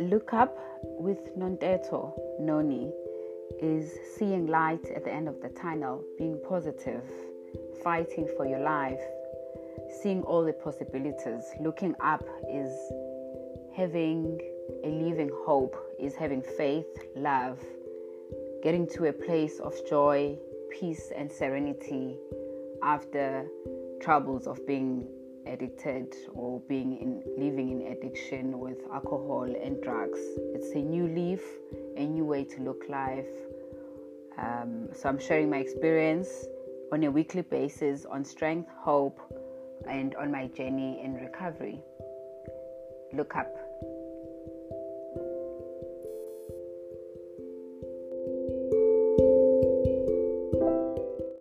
Look Up with Nonteto Noni is seeing light at the end of the tunnel, being positive, fighting for your life, seeing all the possibilities. Looking up is having a living hope, is having faith, love, getting to a place of joy, peace, and serenity after troubles of being addicted or being in living in addiction with alcohol and drugs. It's a new leaf, a new way to look life. Um, so I'm sharing my experience on a weekly basis on strength, hope, and on my journey in recovery. Look up.